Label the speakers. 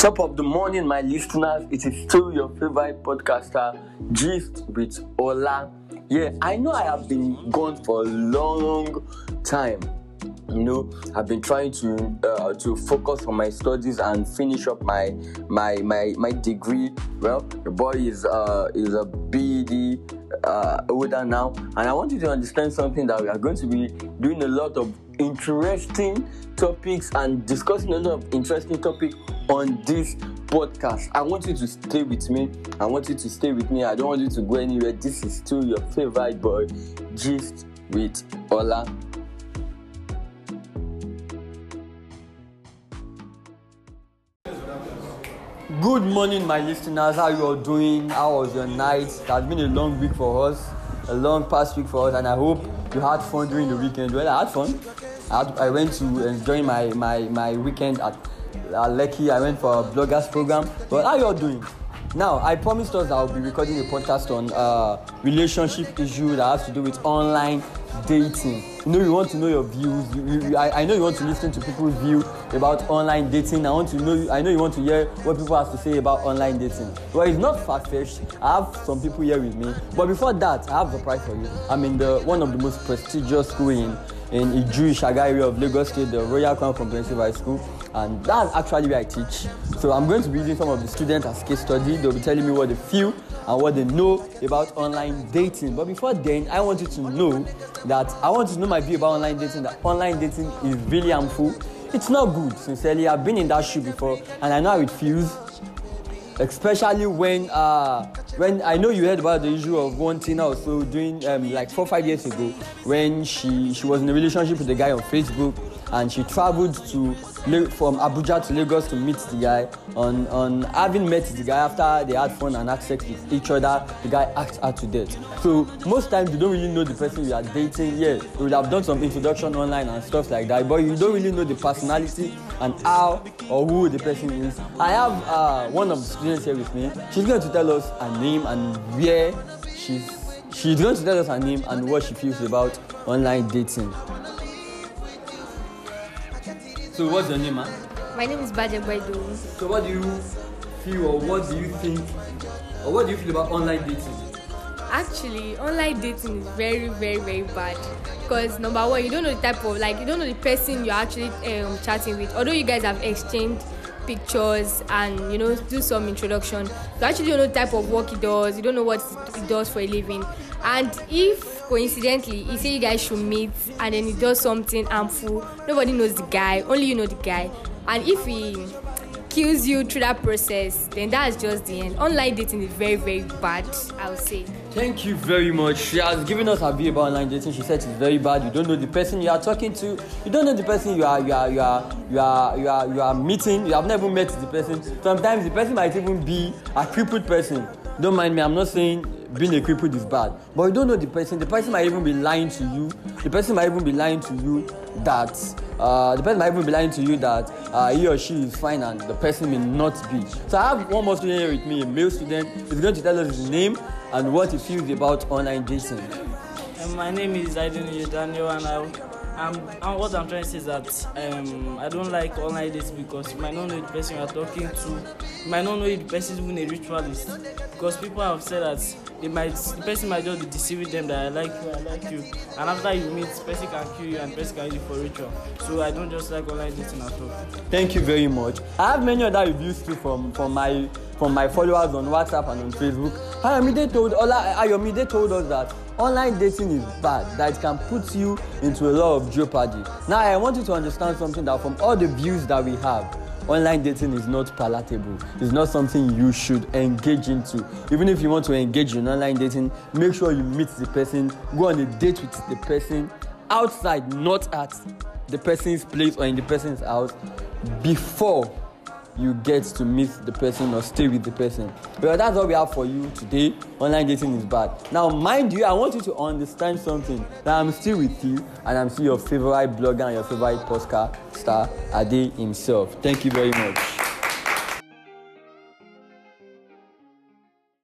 Speaker 1: Top of the morning, my listeners. It is still your favorite podcaster, Gist with Ola. Yeah, I know I have been gone for a long time. You know, I've been trying to uh, to focus on my studies and finish up my my my my degree. Well, the boy is uh is a BD uh, older now, and I want you to understand something that we are going to be doing a lot of interesting topics and discussing a lot of interesting topics on this podcast. I want you to stay with me. I want you to stay with me. I don't want you to go anywhere. This is still your favorite boy, Gist with Ola. Good morning, my listeners. How you all doing? How was your night? It has been a long week for us, a long past week for us, and I hope you had fun during the weekend. Well, I had fun. I, had, I went to enjoy my, my, my weekend at, at Lekki. I went for a bloggers program. But how you all doing? Now, I promised us I'll be recording a podcast on uh, relationship issue that has to do with online dating. You know, you want to know your views. You, you, I, I know you want to listen to people's view about online dating. I want to know. I know you want to hear what people have to say about online dating. Well, it's not far fetched. I have some people here with me. But before that, I have a prize for you. I'm in the one of the most prestigious school in in Ishaga area of Lagos State, the Royal Crown Comprehensive High School, and that's actually where I teach. So I'm going to be using some of the students as case study. They'll be telling me what they feel and what they know about online dating. But before then, I want you to know that I want you to know my view about online dating. That online dating is really harmful. It's not good. Sincerely, I've been in that shoe before, and I know how it feels especially when uh, when I know you heard about the issue of one Tina also doing um, like four five years ago when she she was in a relationship with a guy on Facebook and she traveled to from Abuja to Lagos to meet the guy. On on having met the guy after they had fun and had sex with each other, the guy asked her to date. So most times you don't really know the person you are dating. Yeah, you would have done some introduction online and stuff like that, but you don't really know the personality and how or who the person is. I have uh, one of the students here with me. She's going to tell us her name and where she's she's going to tell us her name and what she feels about online dating. So what's your name, man?
Speaker 2: My name is Baja Baidu.
Speaker 1: So what do you feel or what do you think or what do you feel about online dating?
Speaker 2: Actually, online dating is very, very, very bad. Because number one, you don't know the type of like you don't know the person you're actually um, chatting with. Although you guys have exchanged pictures and you know do some introduction, you actually don't know the type of work he does. You don't know what he does for a living. And if coincidentally he say you guys should meet and then he does something harmful, nobody knows the guy. Only you know the guy. And if he kills you through that process, then that's just the end. Online dating is very, very bad, I would say.
Speaker 1: Thank you very much. She has given us her view about online dating. She said it's very bad. You don't know the person you are talking to. You don't know the person you are you are you are you are you are you are meeting. You have never met the person. Sometimes the person might even be a crippled person. Don't mind me. I'm not saying being a is bad, but you don't know the person. The person might even be lying to you. The person might even be lying to you that uh, the person might even be lying to you that uh, he or she is fine and the person may not be. So I have one more student here with me, a male student. He's going to tell us his name and what he feels about online dating.
Speaker 3: Um, my name is Aiden Daniel, and I, what I'm trying to say is that um, I don't like online dating because you might not know the person you are talking to. Might not know if the person is even a ritualist. Because people have said that they might, the person might just be deceiving them that I like you, I like you, and after you meet, person can kill you and person can use you for ritual. So I don't just like online dating at all.
Speaker 1: Thank you very much. I have many other reviews too from from my from my followers on WhatsApp and on Facebook. Ayomide told Ola Ayomide told us that online dating is bad, that it can put you into a lot of jeopardy. Now I want you to understand something that from all the views that we have, online dating is not palatable. It's not something you should engage into. Even if you want to engage in online dating, make sure you meet the person, go on a date with the person outside, not at the person's place or in the person's house before you get to meet the person or stay with the person. Well, that's all we have for you today. Online dating is bad. Now, mind you, I want you to understand something that I'm still with you and I'm still your favorite blogger and your favorite podcast star, Ade himself. Thank you very much.